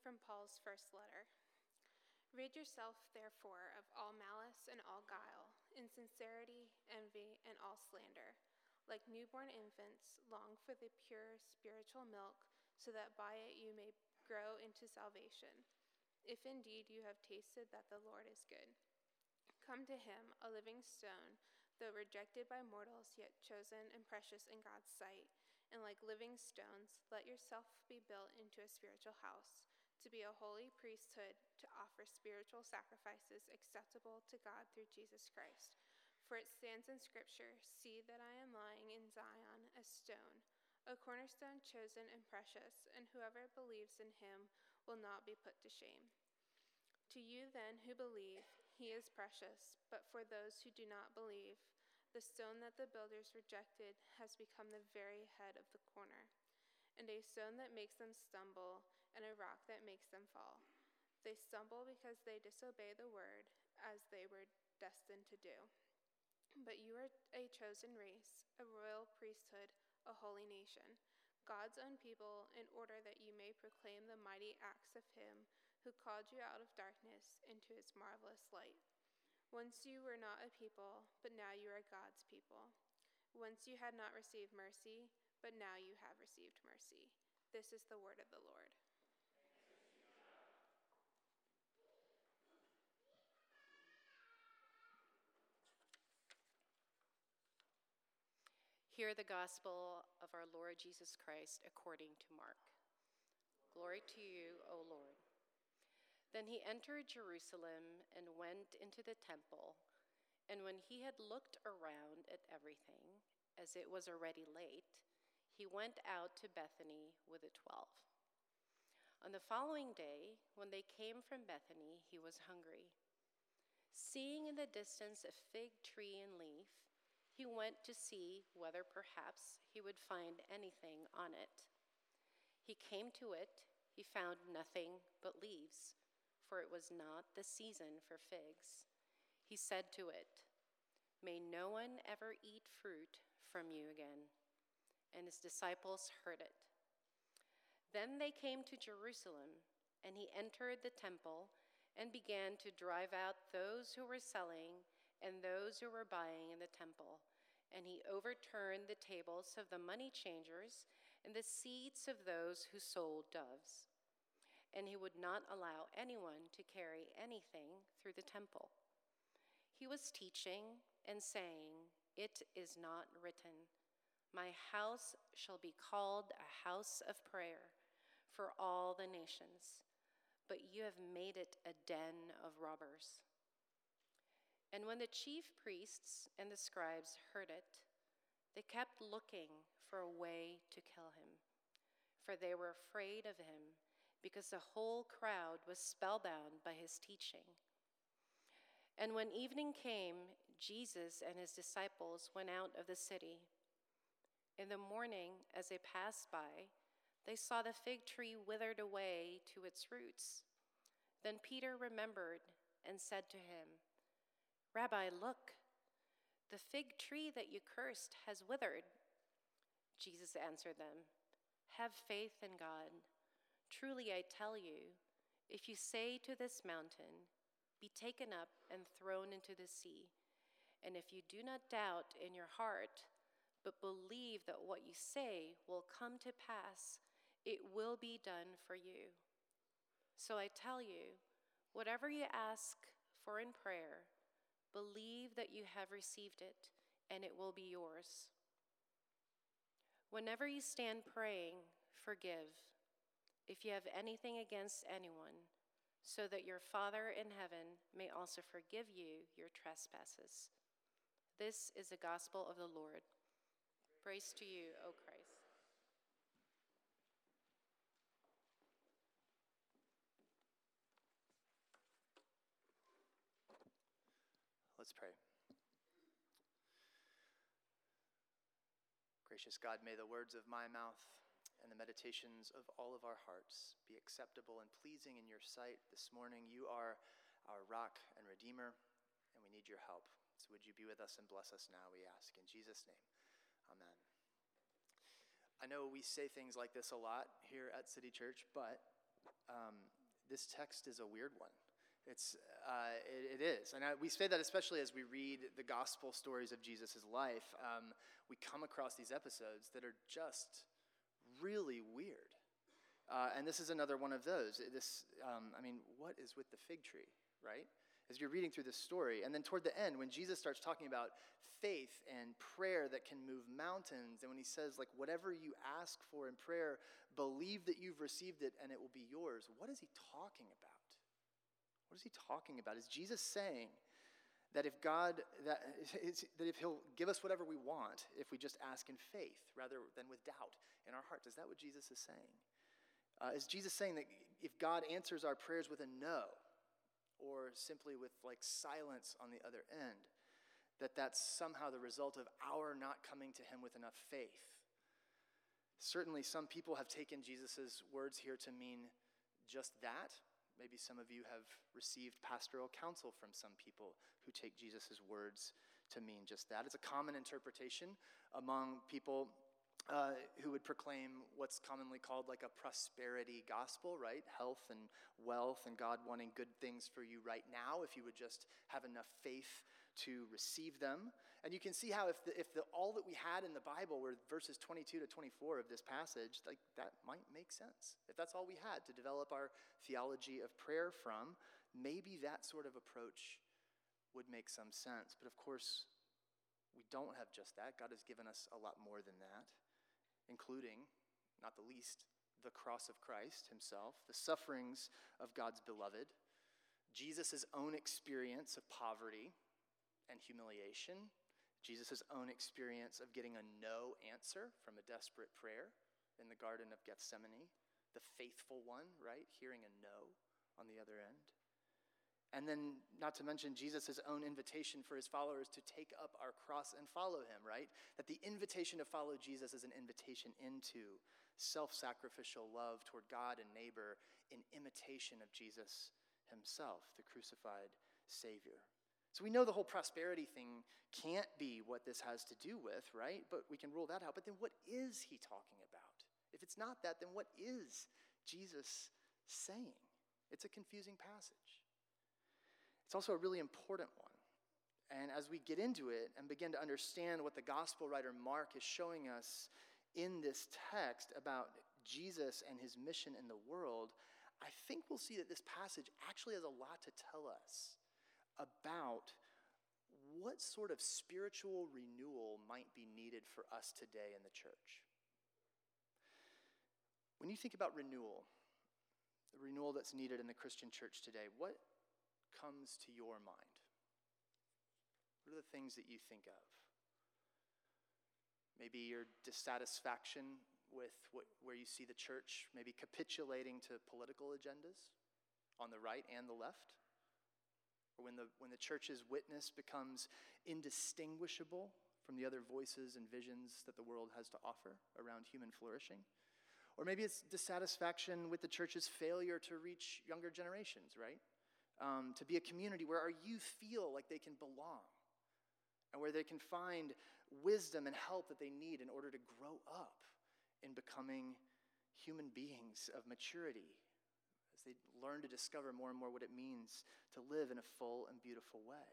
from Paul's first letter. Rid yourself, therefore, of all malice and all guile, insincerity, envy, and all slander. Like newborn infants, long for the pure spiritual milk, so that by it you may grow into salvation, if indeed you have tasted that the Lord is good. Come to him, a living stone, though rejected by mortals, yet chosen and precious in God's sight. And like living stones, let yourself be built into a spiritual house to be a holy priesthood, to offer spiritual sacrifices acceptable to God through Jesus Christ. For it stands in Scripture See that I am lying in Zion, a stone, a cornerstone chosen and precious, and whoever believes in him will not be put to shame. To you, then, who believe, he is precious, but for those who do not believe, the stone that the builders rejected has become the very head of the corner and a stone that makes them stumble, and a rock that makes them fall. They stumble because they disobey the word, as they were destined to do. But you are a chosen race, a royal priesthood, a holy nation, God's own people, in order that you may proclaim the mighty acts of him who called you out of darkness into his marvelous light. Once you were not a people, but now you are God's people. Once you had not received mercy, but now you have received mercy. This is the word of the Lord. Hear the gospel of our Lord Jesus Christ according to Mark. Glory to you, O Lord. Then he entered Jerusalem and went into the temple. And when he had looked around at everything, as it was already late, he went out to Bethany with the twelve. On the following day, when they came from Bethany, he was hungry. Seeing in the distance a fig tree in leaf, he went to see whether perhaps he would find anything on it. He came to it, he found nothing but leaves, for it was not the season for figs. He said to it, May no one ever eat fruit from you again and his disciples heard it. Then they came to Jerusalem, and he entered the temple and began to drive out those who were selling and those who were buying in the temple. And he overturned the tables of the money changers and the seats of those who sold doves. And he would not allow anyone to carry anything through the temple. He was teaching and saying, It is not written my house shall be called a house of prayer for all the nations, but you have made it a den of robbers. And when the chief priests and the scribes heard it, they kept looking for a way to kill him, for they were afraid of him, because the whole crowd was spellbound by his teaching. And when evening came, Jesus and his disciples went out of the city. In the morning, as they passed by, they saw the fig tree withered away to its roots. Then Peter remembered and said to him, Rabbi, look, the fig tree that you cursed has withered. Jesus answered them, Have faith in God. Truly I tell you, if you say to this mountain, Be taken up and thrown into the sea, and if you do not doubt in your heart, but believe that what you say will come to pass, it will be done for you. So I tell you, whatever you ask for in prayer, believe that you have received it, and it will be yours. Whenever you stand praying, forgive if you have anything against anyone, so that your Father in heaven may also forgive you your trespasses. This is the gospel of the Lord. Praise to you, O Christ. Let's pray. Gracious God, may the words of my mouth and the meditations of all of our hearts be acceptable and pleasing in your sight this morning. You are our rock and redeemer, and we need your help. So would you be with us and bless us now, we ask. In Jesus' name. Amen. I know we say things like this a lot here at City Church, but um, this text is a weird one. It's, uh, it, it is. And I, we say that especially as we read the gospel stories of Jesus' life. Um, we come across these episodes that are just really weird. Uh, and this is another one of those. This, um, I mean, what is with the fig tree, right? As you're reading through this story. And then toward the end, when Jesus starts talking about faith and prayer that can move mountains, and when he says, like, whatever you ask for in prayer, believe that you've received it and it will be yours, what is he talking about? What is he talking about? Is Jesus saying that if God, that, that if he'll give us whatever we want if we just ask in faith rather than with doubt in our hearts? Is that what Jesus is saying? Uh, is Jesus saying that if God answers our prayers with a no, or simply with like silence on the other end, that that's somehow the result of our not coming to him with enough faith? Certainly, some people have taken Jesus' words here to mean just that. Maybe some of you have received pastoral counsel from some people who take Jesus' words to mean just that. It's a common interpretation among people uh, who would proclaim what's commonly called like a prosperity gospel, right? Health and wealth and God wanting good things for you right now if you would just have enough faith to receive them. And you can see how if, the, if the, all that we had in the Bible were verses 22 to 24 of this passage, like that might make sense. If that's all we had to develop our theology of prayer from, maybe that sort of approach would make some sense. But of course, we don't have just that. God has given us a lot more than that including, not the least, the cross of Christ himself, the sufferings of God's beloved, Jesus' own experience of poverty and humiliation, Jesus' own experience of getting a no answer from a desperate prayer in the Garden of Gethsemane, the faithful one, right? Hearing a no on the other end. And then, not to mention Jesus' own invitation for his followers to take up our cross and follow him, right? That the invitation to follow Jesus is an invitation into self sacrificial love toward God and neighbor in imitation of Jesus himself, the crucified Savior. So we know the whole prosperity thing can't be what this has to do with, right? But we can rule that out. But then what is he talking about? If it's not that, then what is Jesus saying? It's a confusing passage. It's also a really important one. And as we get into it and begin to understand what the gospel writer Mark is showing us in this text about Jesus and his mission in the world, I think we'll see that this passage actually has a lot to tell us about what sort of spiritual renewal might be needed for us today in the church. When you think about renewal, the renewal that's needed in the Christian church today, what comes to your mind? What are the things that you think of? Maybe your dissatisfaction with what, where you see the church maybe capitulating to political agendas on the right and the left. Or when the, when the church's witness becomes indistinguishable from the other voices and visions that the world has to offer around human flourishing. Or maybe it's dissatisfaction with the church's failure to reach younger generations, right? um, to be a community where our youth feel like they can belong and where they can find wisdom and help that they need in order to grow up in becoming human beings of maturity as they learn to discover more and more what it means to live in a full and beautiful way.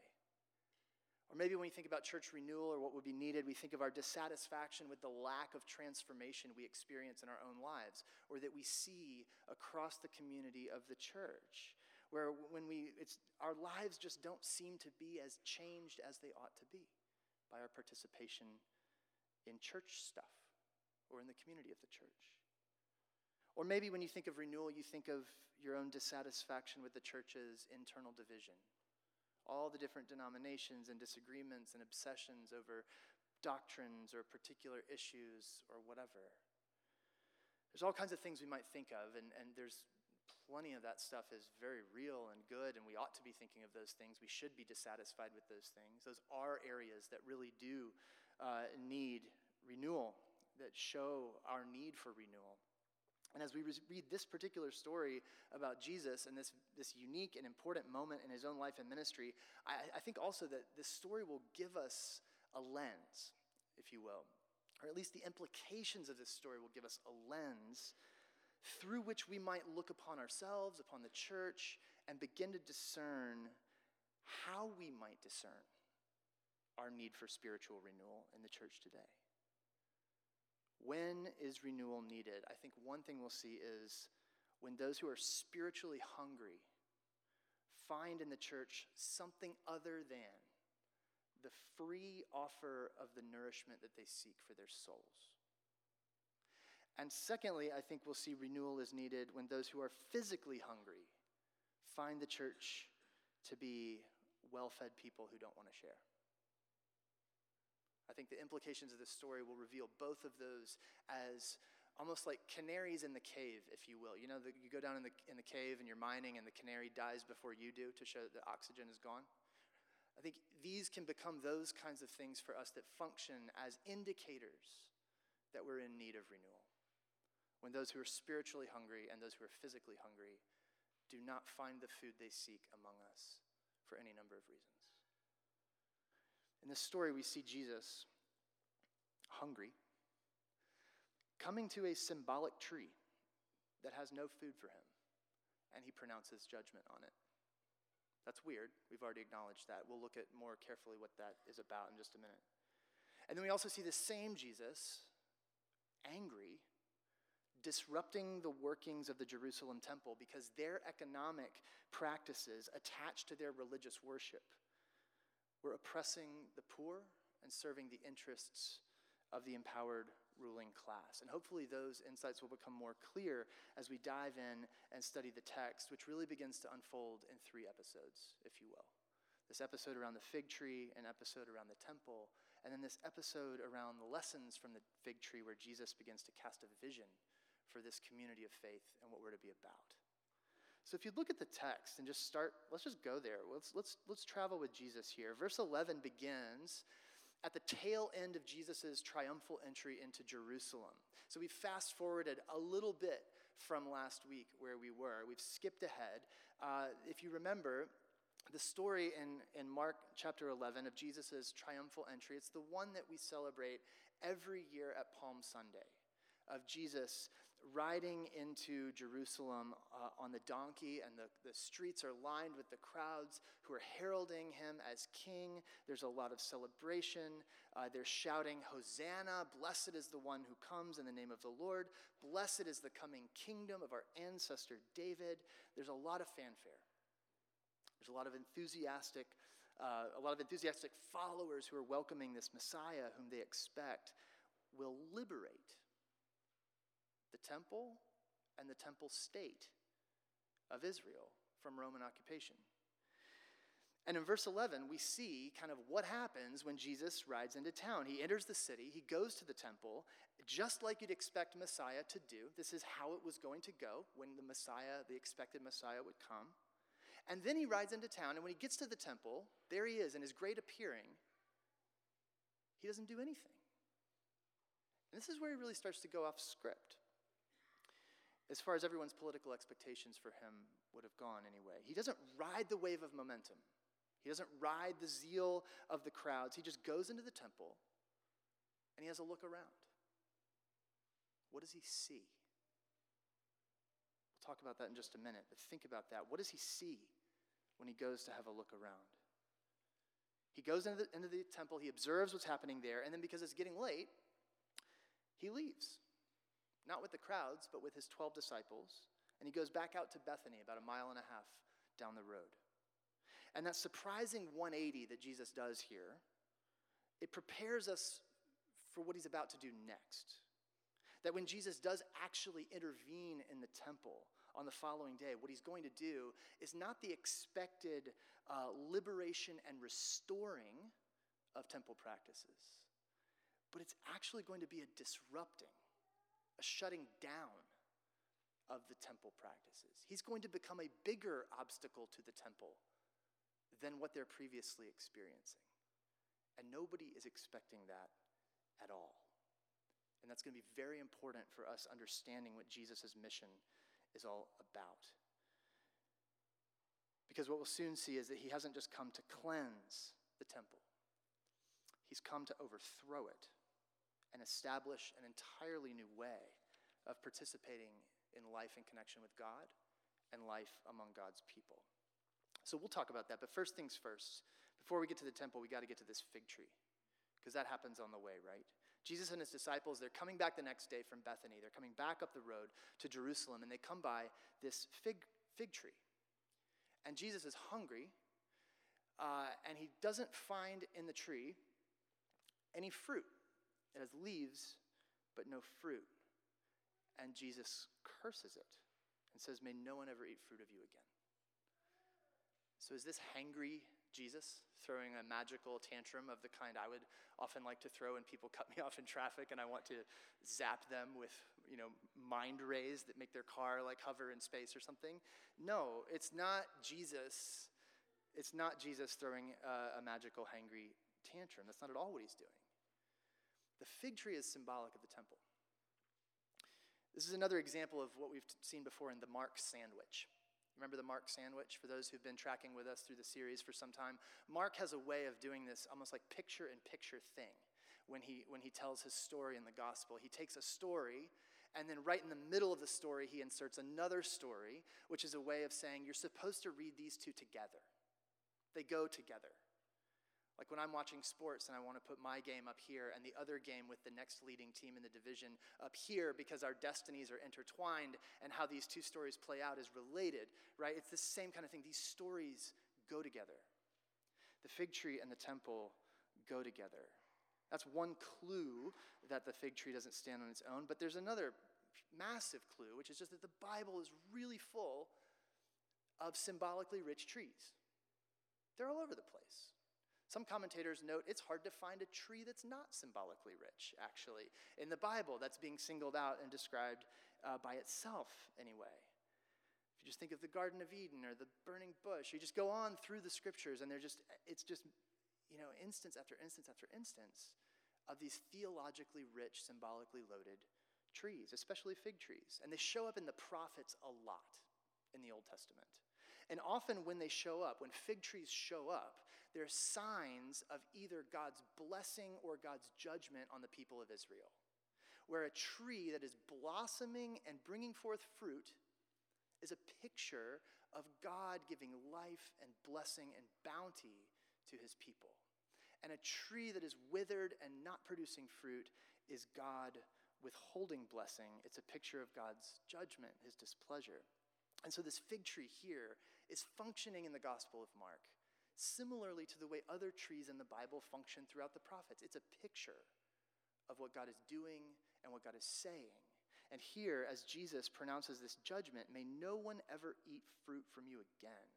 Or maybe when we think about church renewal or what would be needed, we think of our dissatisfaction with the lack of transformation we experience in our own lives or that we see across the community of the church where when we, it's, our lives just don't seem to be as changed as they ought to be by our participation in church stuff or in the community of the church. Or maybe when you think of renewal, you think of your own dissatisfaction with the church's internal division. All the different denominations and disagreements and obsessions over doctrines or particular issues or whatever. There's all kinds of things we might think of, and, and there's plenty of that stuff is very real and good, and we ought to be thinking of those things. We should be dissatisfied with those things. Those are areas that really do uh, need renewal, that show our need for renewal. And as we read this particular story about Jesus and this, this unique and important moment in his own life and ministry, I, I think also that this story will give us a lens, if you will, or at least the implications of this story will give us a lens through which we might look upon ourselves, upon the church, and begin to discern how we might discern our need for spiritual renewal in the church today. When is renewal needed? I think one thing we'll see is when those who are spiritually hungry find in the church something other than the free offer of the nourishment that they seek for their souls. And secondly, I think we'll see renewal is needed when those who are physically hungry find the church to be well fed people who don't want to share. I think the implications of this story will reveal both of those as almost like canaries in the cave, if you will. You know, the, you go down in the, in the cave and you're mining, and the canary dies before you do to show that the oxygen is gone. I think these can become those kinds of things for us that function as indicators that we're in need of renewal. When those who are spiritually hungry and those who are physically hungry do not find the food they seek among us for any number of reasons. In this story, we see Jesus hungry, coming to a symbolic tree that has no food for him, and he pronounces judgment on it. That's weird. We've already acknowledged that. We'll look at more carefully what that is about in just a minute. And then we also see the same Jesus, angry, disrupting the workings of the Jerusalem temple because their economic practices attached to their religious worship were oppressing the poor and serving the interests of the empowered ruling class. And hopefully, those insights will become more clear as we dive in and study the text, which really begins to unfold in three episodes, if you will. This episode around the fig tree, an episode around the temple, and then this episode around the lessons from the fig tree, where Jesus begins to cast a vision for this community of faith and what we're to be about. So if you look at the text and just start, let's just go there. Let's, let's, let's travel with Jesus here. Verse 11 begins at the tail end of Jesus' triumphal entry into Jerusalem. So we fast forwarded a little bit from last week where we were. We've skipped ahead. Uh, if you remember, the story in, in Mark chapter 11 of Jesus' triumphal entry, it's the one that we celebrate every year at Palm Sunday of Jesus riding into Jerusalem uh, on the donkey, and the, the streets are lined with the crowds who are heralding him as king. There's a lot of celebration. Uh, they're shouting, Hosanna, blessed is the one who comes in the name of the Lord, blessed is the coming kingdom of our ancestor David. There's a lot of fanfare. There's a lot of enthusiastic. Uh, a lot of enthusiastic followers who are welcoming this Messiah whom they expect will liberate the temple and the temple state of Israel from Roman occupation. And in verse 11, we see kind of what happens when Jesus rides into town. He enters the city, he goes to the temple, just like you'd expect Messiah to do. This is how it was going to go when the Messiah, the expected Messiah, would come. And then he rides into town, and when he gets to the temple, there he is in his great appearing. He doesn't do anything. And this is where he really starts to go off script as far as everyone's political expectations for him would have gone anyway. He doesn't ride the wave of momentum, he doesn't ride the zeal of the crowds. He just goes into the temple and he has a look around. What does he see? We'll talk about that in just a minute, but think about that. What does he see when he goes to have a look around? He goes into the, into the temple, he observes what's happening there, and then because it's getting late, he leaves not with the crowds, but with his 12 disciples. And he goes back out to Bethany, about a mile and a half down the road. And that surprising 180 that Jesus does here, it prepares us for what he's about to do next. That when Jesus does actually intervene in the temple on the following day, what he's going to do is not the expected uh, liberation and restoring of temple practices, but it's actually going to be a disrupting a shutting down of the temple practices. He's going to become a bigger obstacle to the temple than what they're previously experiencing. And nobody is expecting that at all. And that's going to be very important for us understanding what Jesus' mission is all about. Because what we'll soon see is that he hasn't just come to cleanse the temple, he's come to overthrow it and establish an entirely new way of participating in life in connection with God and life among God's people. So we'll talk about that. But first things first, before we get to the temple, we got to get to this fig tree because that happens on the way, right? Jesus and his disciples, they're coming back the next day from Bethany. They're coming back up the road to Jerusalem, and they come by this fig, fig tree. And Jesus is hungry, uh, and he doesn't find in the tree any fruit. It has leaves, but no fruit. And Jesus curses it and says, May no one ever eat fruit of you again. So is this hangry Jesus throwing a magical tantrum of the kind I would often like to throw when people cut me off in traffic and I want to zap them with, you know, mind rays that make their car like hover in space or something. No, it's not Jesus. It's not Jesus throwing a, a magical hangry tantrum. That's not at all what he's doing. The fig tree is symbolic of the temple. This is another example of what we've seen before in the Mark sandwich. Remember the Mark sandwich for those who've been tracking with us through the series for some time? Mark has a way of doing this almost like picture in picture thing when he, when he tells his story in the gospel. He takes a story, and then right in the middle of the story, he inserts another story, which is a way of saying you're supposed to read these two together. They go together. Like when I'm watching sports and I want to put my game up here and the other game with the next leading team in the division up here because our destinies are intertwined and how these two stories play out is related, right? It's the same kind of thing. These stories go together. The fig tree and the temple go together. That's one clue that the fig tree doesn't stand on its own, but there's another massive clue, which is just that the Bible is really full of symbolically rich trees. They're all over the place. Some commentators note it's hard to find a tree that's not symbolically rich, actually, in the Bible that's being singled out and described uh, by itself, anyway. If you just think of the Garden of Eden or the burning bush, you just go on through the scriptures, and they're just, it's just, you know, instance after instance after instance of these theologically rich, symbolically loaded trees, especially fig trees. And they show up in the prophets a lot in the Old Testament. And often when they show up, when fig trees show up, they're signs of either God's blessing or God's judgment on the people of Israel. Where a tree that is blossoming and bringing forth fruit is a picture of God giving life and blessing and bounty to his people. And a tree that is withered and not producing fruit is God withholding blessing. It's a picture of God's judgment, his displeasure. And so this fig tree here is functioning in the Gospel of Mark similarly to the way other trees in the Bible function throughout the prophets. It's a picture of what God is doing and what God is saying. And here, as Jesus pronounces this judgment, may no one ever eat fruit from you again.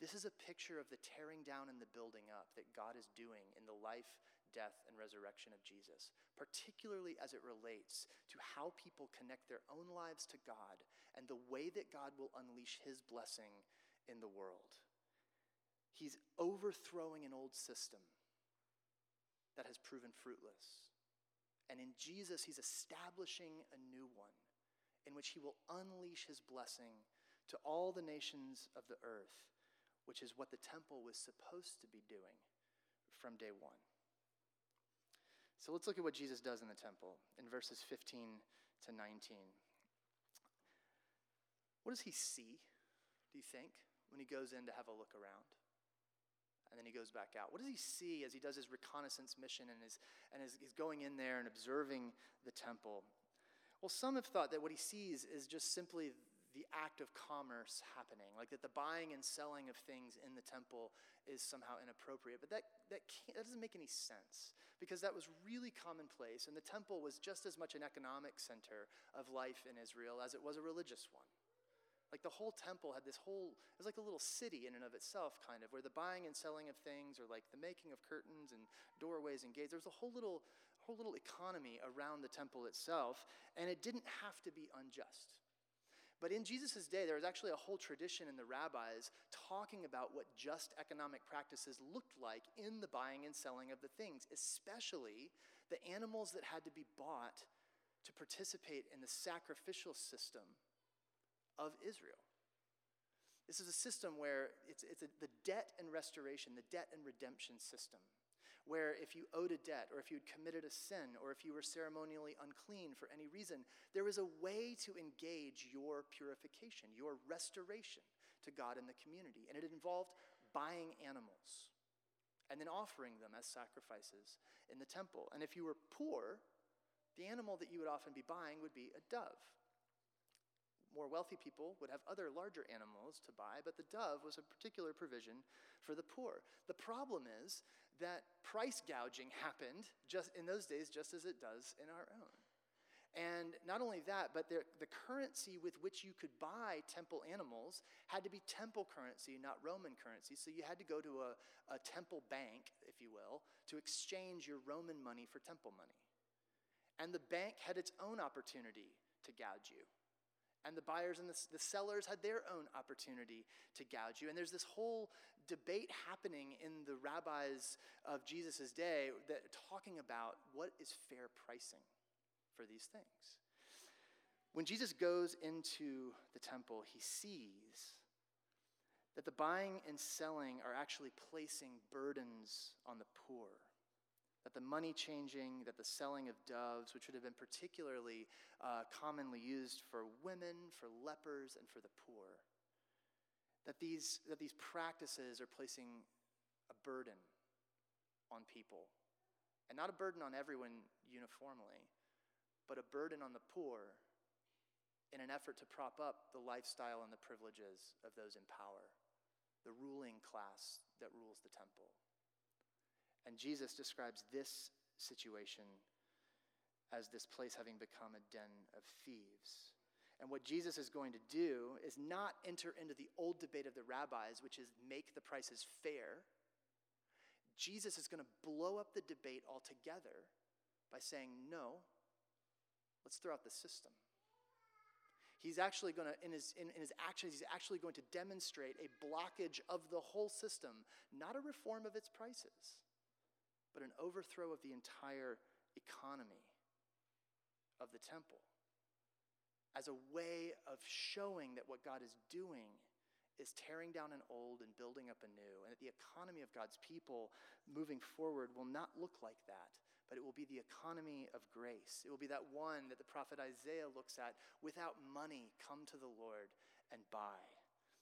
This is a picture of the tearing down and the building up that God is doing in the life, death, and resurrection of Jesus, particularly as it relates to how people connect their own lives to God and the way that God will unleash his blessing in the world. He's overthrowing an old system that has proven fruitless. And in Jesus, he's establishing a new one in which he will unleash his blessing to all the nations of the earth, which is what the temple was supposed to be doing from day one. So let's look at what Jesus does in the temple in verses 15 to 19. What does he see, do you think, when he goes in to have a look around? and then he goes back out. What does he see as he does his reconnaissance mission and is, and is, is going in there and observing the temple? Well, some have thought that what he sees is just simply the act of commerce happening, like that the buying and selling of things in the temple is somehow inappropriate. But that, that, that doesn't make any sense because that was really commonplace, and the temple was just as much an economic center of life in Israel as it was a religious one. Like the whole temple had this whole, it was like a little city in and of itself, kind of, where the buying and selling of things, or like the making of curtains and doorways and gates, there was a whole little, whole little economy around the temple itself, and it didn't have to be unjust. But in Jesus' day, there was actually a whole tradition in the rabbis talking about what just economic practices looked like in the buying and selling of the things, especially the animals that had to be bought to participate in the sacrificial system of Israel. This is a system where it's, it's a, the debt and restoration, the debt and redemption system, where if you owed a debt, or if you had committed a sin, or if you were ceremonially unclean for any reason, there was a way to engage your purification, your restoration to God in the community. And it involved buying animals and then offering them as sacrifices in the temple. And if you were poor, the animal that you would often be buying would be a dove. More wealthy people would have other larger animals to buy, but the dove was a particular provision for the poor. The problem is that price gouging happened just in those days just as it does in our own. And not only that, but the, the currency with which you could buy temple animals had to be temple currency, not Roman currency. So you had to go to a, a temple bank, if you will, to exchange your Roman money for temple money. And the bank had its own opportunity to gouge you and the buyers and the, the sellers had their own opportunity to gouge you. And there's this whole debate happening in the rabbis of Jesus' day that talking about what is fair pricing for these things. When Jesus goes into the temple, he sees that the buying and selling are actually placing burdens on the poor that the money changing, that the selling of doves, which would have been particularly uh, commonly used for women, for lepers, and for the poor, that these, that these practices are placing a burden on people. And not a burden on everyone uniformly, but a burden on the poor in an effort to prop up the lifestyle and the privileges of those in power, the ruling class that rules the temple. And Jesus describes this situation as this place having become a den of thieves. And what Jesus is going to do is not enter into the old debate of the rabbis, which is make the prices fair. Jesus is going to blow up the debate altogether by saying, no, let's throw out the system. He's actually going to, in his, in, in his actions, he's actually going to demonstrate a blockage of the whole system, not a reform of its prices but an overthrow of the entire economy of the temple as a way of showing that what God is doing is tearing down an old and building up a new, and that the economy of God's people moving forward will not look like that, but it will be the economy of grace. It will be that one that the prophet Isaiah looks at without money, come to the Lord and buy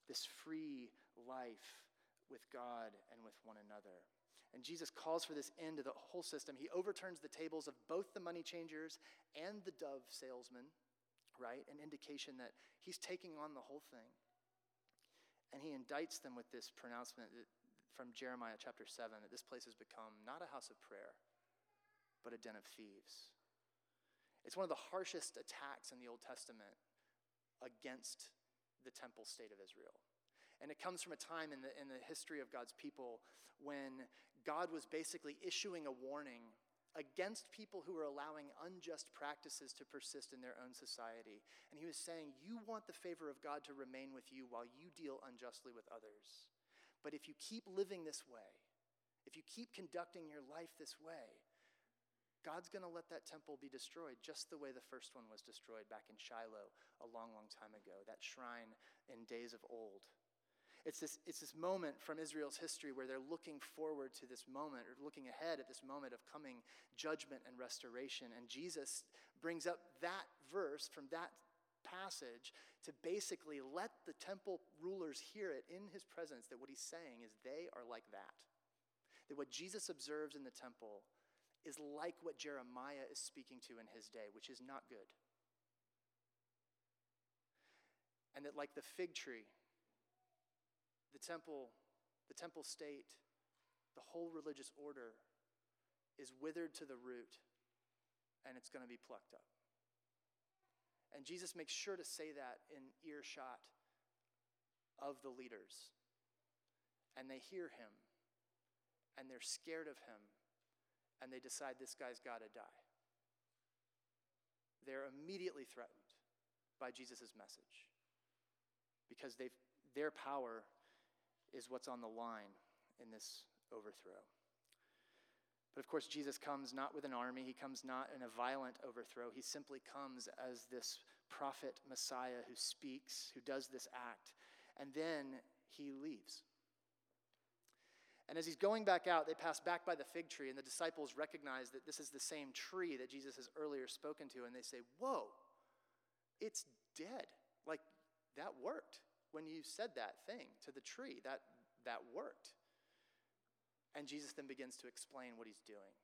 this free life with God and with one another. And Jesus calls for this end to the whole system. He overturns the tables of both the money changers and the dove salesman, right? An indication that he's taking on the whole thing. And he indicts them with this pronouncement from Jeremiah chapter 7 that this place has become not a house of prayer, but a den of thieves. It's one of the harshest attacks in the Old Testament against the temple state of Israel. And it comes from a time in the, in the history of God's people when God was basically issuing a warning against people who were allowing unjust practices to persist in their own society. And he was saying, You want the favor of God to remain with you while you deal unjustly with others. But if you keep living this way, if you keep conducting your life this way, God's going to let that temple be destroyed just the way the first one was destroyed back in Shiloh a long, long time ago, that shrine in days of old. It's this, it's this moment from Israel's history where they're looking forward to this moment or looking ahead at this moment of coming judgment and restoration. And Jesus brings up that verse from that passage to basically let the temple rulers hear it in his presence that what he's saying is they are like that. That what Jesus observes in the temple is like what Jeremiah is speaking to in his day, which is not good. And that, like the fig tree the temple, the temple state, the whole religious order is withered to the root and it's going to be plucked up. And Jesus makes sure to say that in earshot of the leaders. And they hear him and they're scared of him and they decide this guy's got to die. They're immediately threatened by Jesus' message because they've, their power is what's on the line in this overthrow. But of course, Jesus comes not with an army, he comes not in a violent overthrow. He simply comes as this prophet Messiah who speaks, who does this act, and then he leaves. And as he's going back out, they pass back by the fig tree, and the disciples recognize that this is the same tree that Jesus has earlier spoken to, and they say, Whoa, it's dead. Like, that worked when you said that thing to the tree. That, that worked. And Jesus then begins to explain what he's doing.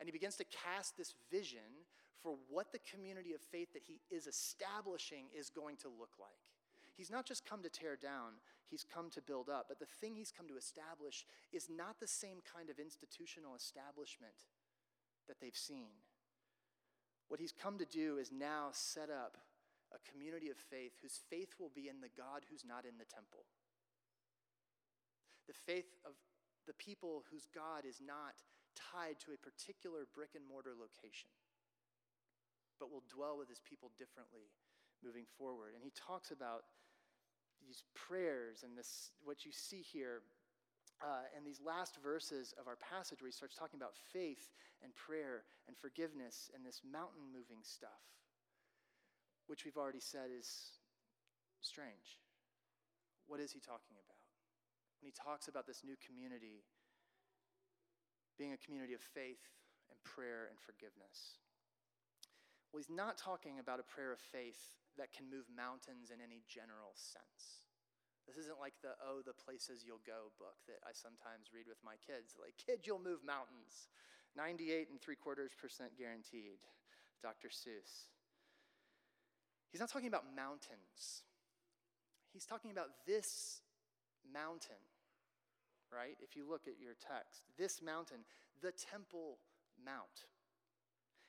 And he begins to cast this vision for what the community of faith that he is establishing is going to look like. He's not just come to tear down, he's come to build up. But the thing he's come to establish is not the same kind of institutional establishment that they've seen. What he's come to do is now set up a community of faith whose faith will be in the God who's not in the temple. The faith of the people whose God is not tied to a particular brick and mortar location, but will dwell with his people differently moving forward. And he talks about these prayers and this, what you see here uh, in these last verses of our passage, where he starts talking about faith and prayer and forgiveness and this mountain moving stuff, which we've already said is strange. What is he talking about? When he talks about this new community being a community of faith and prayer and forgiveness. Well, he's not talking about a prayer of faith that can move mountains in any general sense. This isn't like the Oh, the Places You'll Go book that I sometimes read with my kids. Like, kid, you'll move mountains. 98 and three quarters percent guaranteed. Dr. Seuss. He's not talking about mountains. He's talking about this mountain, right? If you look at your text, this mountain, the Temple Mount.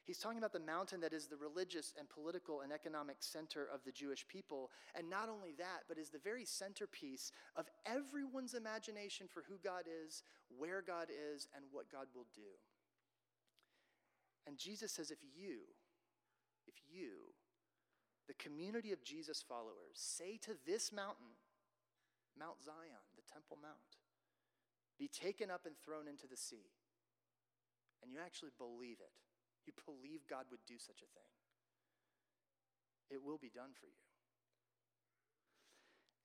He's talking about the mountain that is the religious and political and economic center of the Jewish people. And not only that, but is the very centerpiece of everyone's imagination for who God is, where God is, and what God will do. And Jesus says, if you, if you, the community of Jesus followers, say to this mountain, Mount Zion, the Temple Mount, be taken up and thrown into the sea, and you actually believe it you believe God would do such a thing, it will be done for you.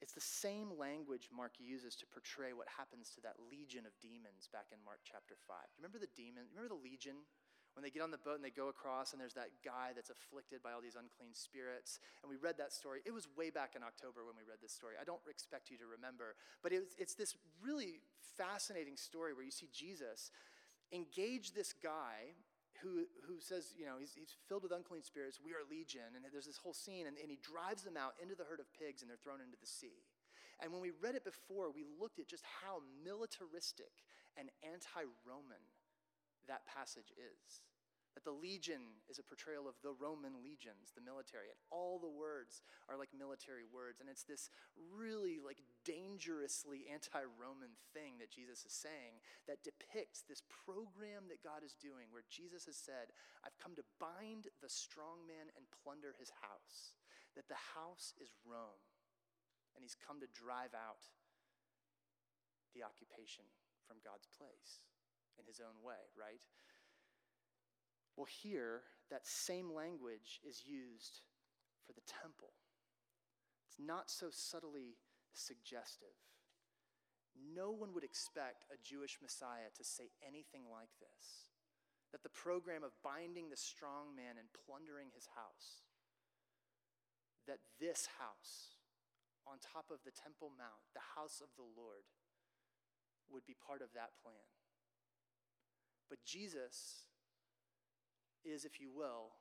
It's the same language Mark uses to portray what happens to that legion of demons back in Mark chapter 5. Remember the demon? Remember the legion? When they get on the boat and they go across, and there's that guy that's afflicted by all these unclean spirits. And we read that story. It was way back in October when we read this story. I don't expect you to remember. But it was, it's this really fascinating story where you see Jesus engage this guy who, who says, you know, he's, he's filled with unclean spirits. We are legion. And there's this whole scene, and, and he drives them out into the herd of pigs, and they're thrown into the sea. And when we read it before, we looked at just how militaristic and anti Roman that passage is. That the legion is a portrayal of the Roman legions, the military. And all the words are like military words. And it's this really like dangerously anti-Roman thing that Jesus is saying that depicts this program that God is doing where Jesus has said, I've come to bind the strong man and plunder his house. That the house is Rome. And he's come to drive out the occupation from God's place in his own way, right? Well, here, that same language is used for the temple. It's not so subtly suggestive. No one would expect a Jewish Messiah to say anything like this. That the program of binding the strong man and plundering his house, that this house, on top of the Temple Mount, the house of the Lord, would be part of that plan. But Jesus is, if you will,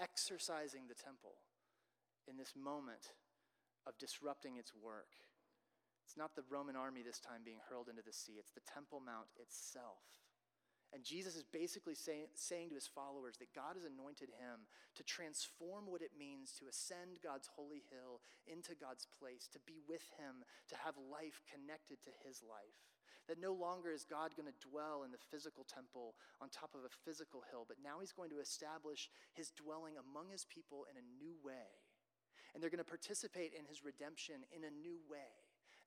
exercising the temple in this moment of disrupting its work. It's not the Roman army this time being hurled into the sea, it's the Temple Mount itself. And Jesus is basically say, saying to his followers that God has anointed him to transform what it means to ascend God's holy hill into God's place, to be with him, to have life connected to his life. That no longer is God going to dwell in the physical temple on top of a physical hill, but now he's going to establish his dwelling among his people in a new way. And they're going to participate in his redemption in a new way.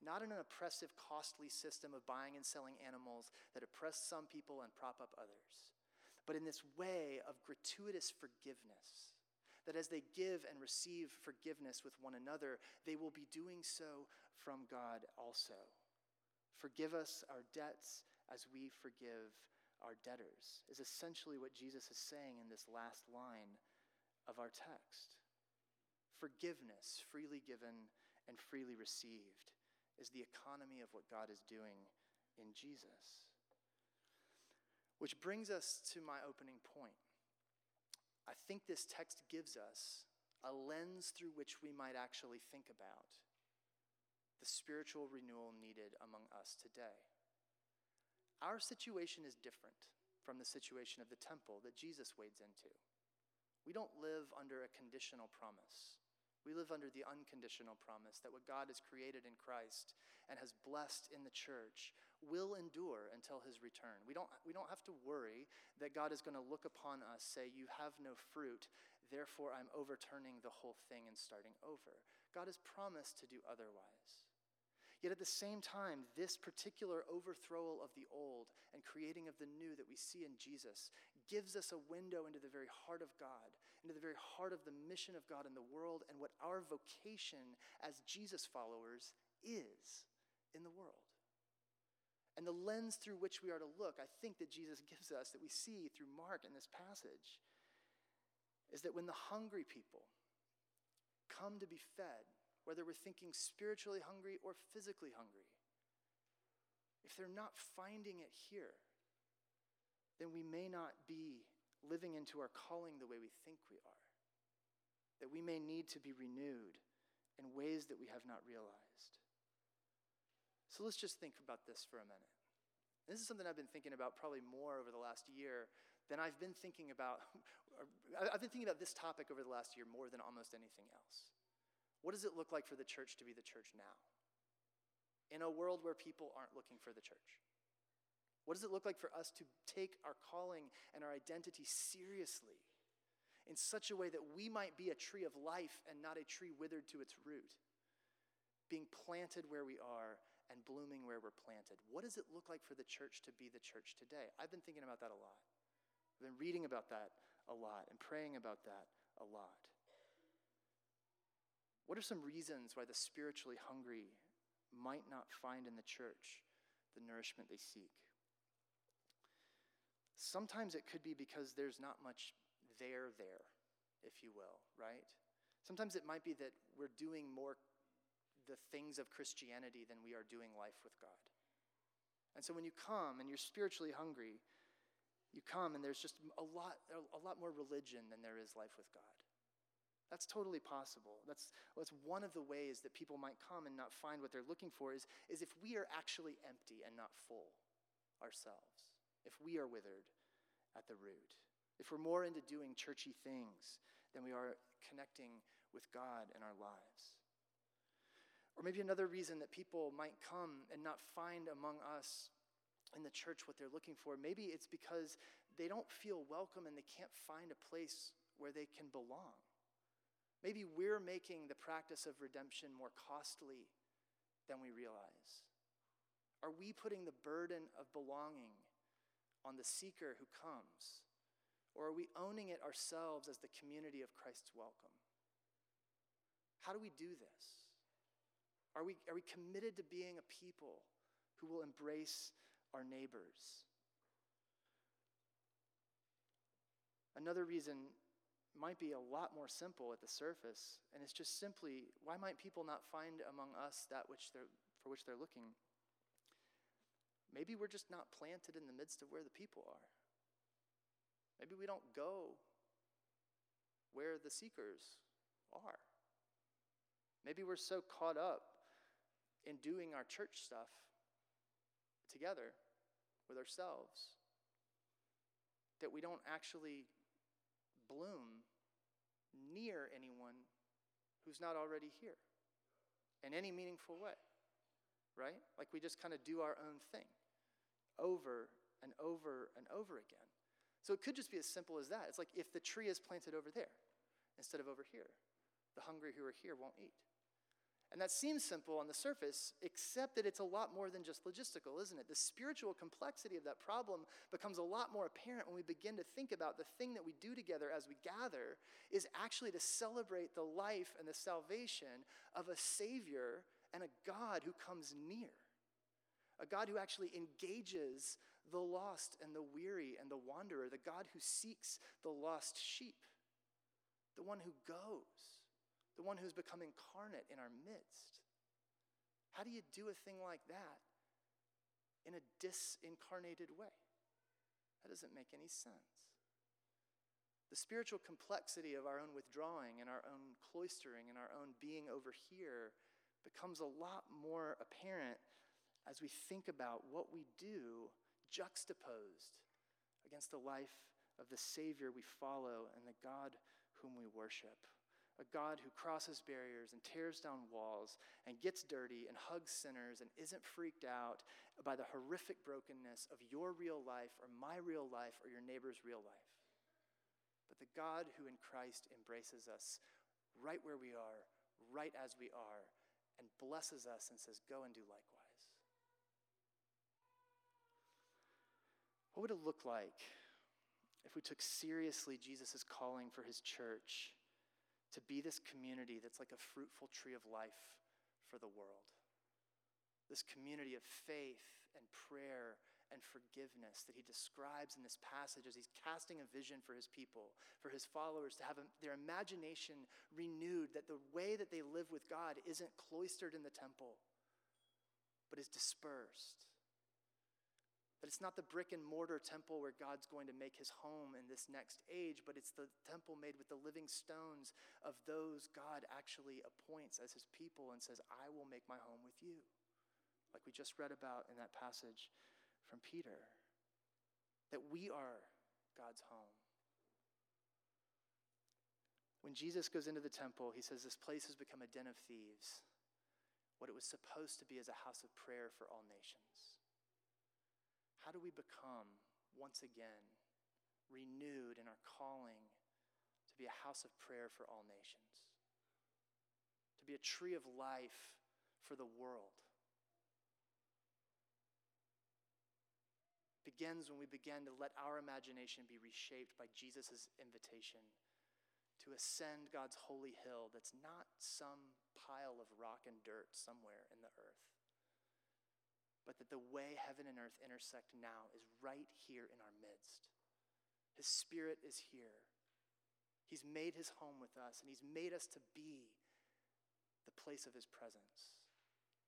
Not in an oppressive, costly system of buying and selling animals that oppress some people and prop up others, but in this way of gratuitous forgiveness that as they give and receive forgiveness with one another, they will be doing so from God also Forgive us our debts as we forgive our debtors, is essentially what Jesus is saying in this last line of our text. Forgiveness, freely given and freely received, is the economy of what God is doing in Jesus. Which brings us to my opening point. I think this text gives us a lens through which we might actually think about the spiritual renewal needed among us today. Our situation is different from the situation of the temple that Jesus wades into. We don't live under a conditional promise. We live under the unconditional promise that what God has created in Christ and has blessed in the church will endure until his return. We don't, we don't have to worry that God is going to look upon us, say, You have no fruit, therefore I'm overturning the whole thing and starting over. God has promised to do otherwise. Yet at the same time, this particular overthrowal of the old and creating of the new that we see in Jesus gives us a window into the very heart of God, into the very heart of the mission of God in the world, and what our vocation as Jesus followers is in the world. And the lens through which we are to look, I think that Jesus gives us, that we see through Mark in this passage, is that when the hungry people come to be fed, whether we're thinking spiritually hungry or physically hungry, if they're not finding it here, then we may not be living into our calling the way we think we are. That we may need to be renewed in ways that we have not realized. So let's just think about this for a minute. This is something I've been thinking about probably more over the last year than I've been thinking about. I've been thinking about this topic over the last year more than almost anything else. What does it look like for the church to be the church now? In a world where people aren't looking for the church? What does it look like for us to take our calling and our identity seriously in such a way that we might be a tree of life and not a tree withered to its root? Being planted where we are and blooming where we're planted. What does it look like for the church to be the church today? I've been thinking about that a lot. I've been reading about that a lot and praying about that a lot. What are some reasons why the spiritually hungry might not find in the church the nourishment they seek? Sometimes it could be because there's not much there there, if you will, right? Sometimes it might be that we're doing more the things of Christianity than we are doing life with God. And so when you come and you're spiritually hungry, you come and there's just a lot, a lot more religion than there is life with God. That's totally possible. That's, that's one of the ways that people might come and not find what they're looking for is, is if we are actually empty and not full ourselves, if we are withered at the root, if we're more into doing churchy things than we are connecting with God in our lives. Or maybe another reason that people might come and not find among us in the church what they're looking for, maybe it's because they don't feel welcome and they can't find a place where they can belong. Maybe we're making the practice of redemption more costly than we realize. Are we putting the burden of belonging on the seeker who comes? Or are we owning it ourselves as the community of Christ's welcome? How do we do this? Are we, are we committed to being a people who will embrace our neighbors? Another reason might be a lot more simple at the surface, and it's just simply why might people not find among us that which they're, for which they're looking? Maybe we're just not planted in the midst of where the people are. Maybe we don't go where the seekers are. Maybe we're so caught up in doing our church stuff together with ourselves that we don't actually bloom near anyone who's not already here in any meaningful way, right? Like we just kind of do our own thing over and over and over again. So it could just be as simple as that. It's like if the tree is planted over there instead of over here, the hungry who are here won't eat. And that seems simple on the surface, except that it's a lot more than just logistical, isn't it? The spiritual complexity of that problem becomes a lot more apparent when we begin to think about the thing that we do together as we gather is actually to celebrate the life and the salvation of a Savior and a God who comes near. a God who actually engages the lost and the weary and the wanderer, the God who seeks the lost sheep, the one who goes, the one who's become incarnate in our midst. How do you do a thing like that in a disincarnated way? That doesn't make any sense. The spiritual complexity of our own withdrawing and our own cloistering and our own being over here becomes a lot more apparent as we think about what we do juxtaposed against the life of the Savior we follow and the God whom we worship. A God who crosses barriers and tears down walls and gets dirty and hugs sinners and isn't freaked out by the horrific brokenness of your real life or my real life or your neighbor's real life. But the God who in Christ embraces us right where we are, right as we are, and blesses us and says, Go and do likewise. What would it look like if we took seriously Jesus' calling for his church to be this community that's like a fruitful tree of life for the world? This community of faith and prayer and forgiveness that he describes in this passage as he's casting a vision for his people, for his followers to have their imagination renewed, that the way that they live with God isn't cloistered in the temple, but is dispersed that it's not the brick and mortar temple where God's going to make his home in this next age, but it's the temple made with the living stones of those God actually appoints as his people and says, I will make my home with you. Like we just read about in that passage from Peter. That we are God's home. When Jesus goes into the temple, he says, This place has become a den of thieves. What it was supposed to be is a house of prayer for all nations. How do we become, once again, renewed in our calling to be a house of prayer for all nations? To be a tree of life for the world? begins when we begin to let our imagination be reshaped by Jesus' invitation to ascend God's holy hill that's not some pile of rock and dirt somewhere in the earth but that the way heaven and earth intersect now is right here in our midst. His Spirit is here. He's made his home with us, and he's made us to be the place of his presence.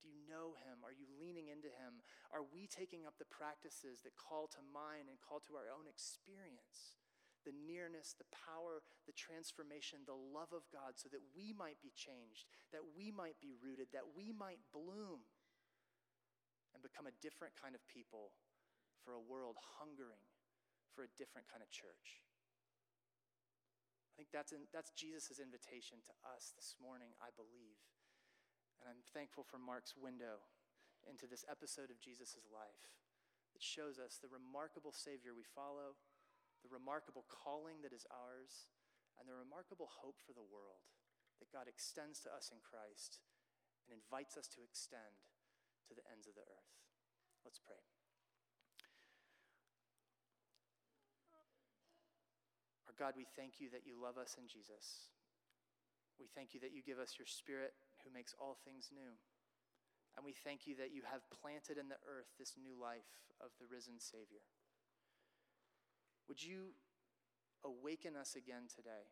Do you know him? Are you leaning into him? Are we taking up the practices that call to mind and call to our own experience? The nearness, the power, the transformation, the love of God, so that we might be changed, that we might be rooted, that we might bloom and become a different kind of people for a world hungering for a different kind of church. I think that's, that's Jesus' invitation to us this morning, I believe. And I'm thankful for Mark's window into this episode of Jesus' life that shows us the remarkable Savior we follow, the remarkable calling that is ours, and the remarkable hope for the world that God extends to us in Christ and invites us to extend to the ends of the earth. Let's pray. Our God, we thank you that you love us in Jesus. We thank you that you give us your Spirit who makes all things new. And we thank you that you have planted in the earth this new life of the risen Savior. Would you awaken us again today?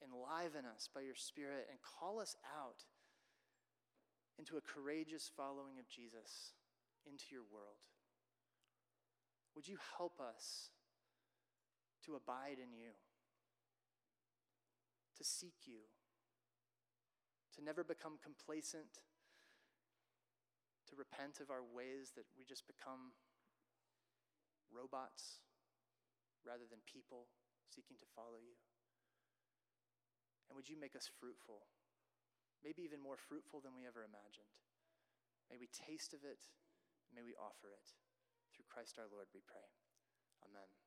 Enliven us by your Spirit and call us out into a courageous following of Jesus into your world. Would you help us to abide in you, to seek you, to never become complacent, to repent of our ways that we just become robots rather than people seeking to follow you? And would you make us fruitful? Maybe even more fruitful than we ever imagined. May we taste of it, may we offer it. Through Christ our Lord, we pray. Amen.